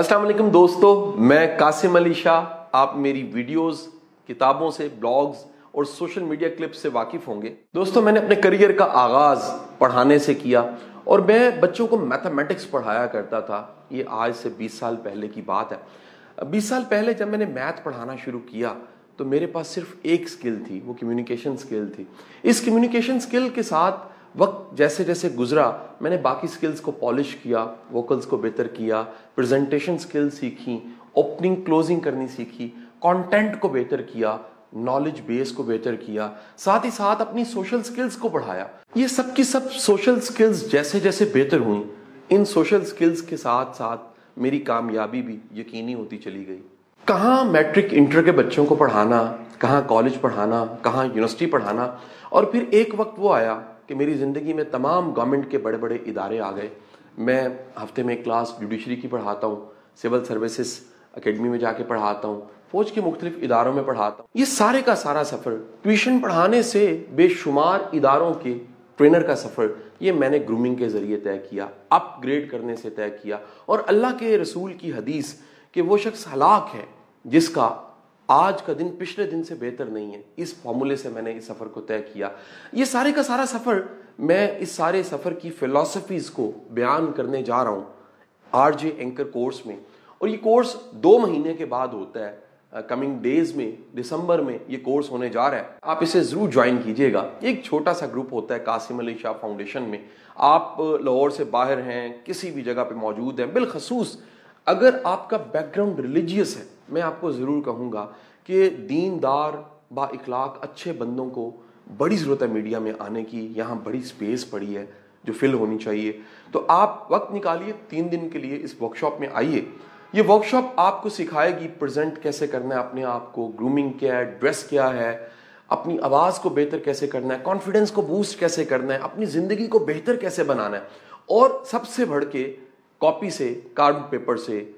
السلام علیکم دوستو، میں قاسم علی شاہ، آپ میری ویڈیوز، کتابوں سے، بلاگز اور سوشل میڈیا کلپ سے واقف ہوں گے۔ دوستو، میں نے اپنے کریئر کا آغاز پڑھانے سے کیا اور میں بچوں کو میتھمیٹکس پڑھایا کرتا تھا۔ یہ آج سے بیس سال پہلے کی بات ہے۔ بیس سال پہلے جب میں نے میتھ پڑھانا شروع کیا تو میرے پاس صرف ایک سکل تھی، وہ کمیونیکیشن سکل تھی۔ اس کمیونیکیشن سکل کے ساتھ وقت جیسے جیسے گزرا، میں نے باقی سکلز کو پالش کیا ووکلز کو بہتر کیا پریزنٹیشن سکل سیکھی اوپننگ کلوزنگ کرنی سیکھی کانٹینٹ کو بہتر کیا نالج بیس کو بہتر کیا، ساتھ ہی ساتھ اپنی سوشل سکلز کو بڑھایا۔ یہ سب کی سب سوشل سکلز جیسے جیسے بہتر ہوئیں، ان سوشل سکلز کے ساتھ ساتھ میری کامیابی بھی یقینی ہوتی چلی گئی۔ کہاں میٹرک انٹر کے بچوں کو پڑھانا، کہاں کالج پڑھانا، کہاں یونیورسٹی پڑھانا، اور پھر ایک وقت وہ آیا کہ میری زندگی میں تمام گورنمنٹ کے بڑے بڑے ادارے آ گئے۔ میں ہفتے میں کلاس جوڈیشری کی پڑھاتا ہوں سول سروسز اکیڈمی میں جا کے پڑھاتا ہوں، فوج کے مختلف اداروں میں پڑھاتا ہوں۔ یہ سارے کا سارا سفر ٹیوشن پڑھانے سے بے شمار اداروں کے ٹرینر کا سفر، یہ میں نے گرومنگ کے ذریعے طے کیا اپ گریڈ کرنے سے طے کیا۔ اور اللہ کے رسول کی حدیث کہ وہ شخص ہلاک ہے، جس کا آج کا دن پچھلے دن سے بہتر نہیں ہے۔ اس فارمولے سے میں نے اس سفر کو طے کیا۔ یہ سارے کا سارا سفر میں اس سارے سفر کی فلسفیز کو بیان کرنے جا رہا ہوں۔ آر جے اینکر کورس میں۔ اور یہ کورس دو مہینے کے بعد ہوتا ہے۔ کمنگ ڈیز میں، دسمبر میں یہ کورس ہونے جا رہا ہے۔ آپ اسے ضرور جوائن کیجیے گا۔ ایک چھوٹا سا گروپ ہوتا ہے قاسم علی شاہ فاؤنڈیشن میں۔ آپ لاہور سے باہر ہیں، کسی بھی جگہ پہ موجود ہیں۔ بالخصوص اگر آپ کا بیک گراؤنڈ ریلیجیس ہے میں آپ کو ضرور کہوں گا کہ دین دار با اخلاق اچھے بندوں کو بڑی ضرورت ہے میڈیا میں آنے کی، یہاں بڑی سپیس پڑی ہے جو فل ہونی چاہیے۔ تو آپ وقت نکالیے، تین دن کے لیے اس ورکشاپ میں آئیے۔ یہ ورکشاپ آپ کو سکھائے گی پریزنٹ کیسے کرنا ہے اپنے آپ کو گرومنگ کیا ہے ڈریس کیا ہے، اپنی آواز کو بہتر کیسے کرنا ہے کانفیڈنس کو بوسٹ کیسے کرنا ہے، اپنی زندگی کو بہتر کیسے بنانا ہے۔ اور سب سے بڑھ کے کاپی سے کارڈ پیپر سے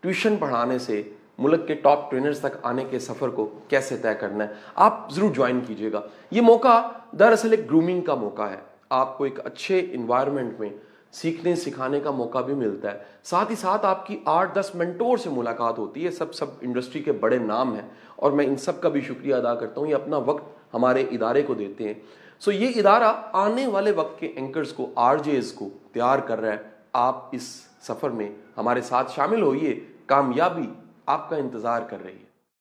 ٹیوشن پڑھانے سے ملک کے ٹاپ ٹرینرز تک آنے کے سفر کو کیسے طے کرنا ہے؟ آپ ضرور جوائن کیجیے گا۔ یہ موقع دراصل ایک گرومنگ کا موقع ہے۔ آپ کو ایک اچھے انوائرمنٹ میں سیکھنے، سکھانے کا موقع بھی ملتا ہے۔ ساتھ ہی ساتھ آپ کی آٹھ دس منٹور سے ملاقات ہوتی ہے۔ سب سب انڈسٹری کے بڑے نام ہیں۔ اور میں ان سب کا بھی شکریہ ادا کرتا ہوں۔ یہ اپنا وقت ہمارے ادارے کو دیتے ہیں۔ سو یہ ادارہ آنے والے وقت کے اینکرز کو آر جے ایز کو تیار کر رہا ہے۔ آپ اس سفر میں ہمارے ساتھ شامل ہوئیے۔ کامیابی آپ کا انتظار کر رہی ہے۔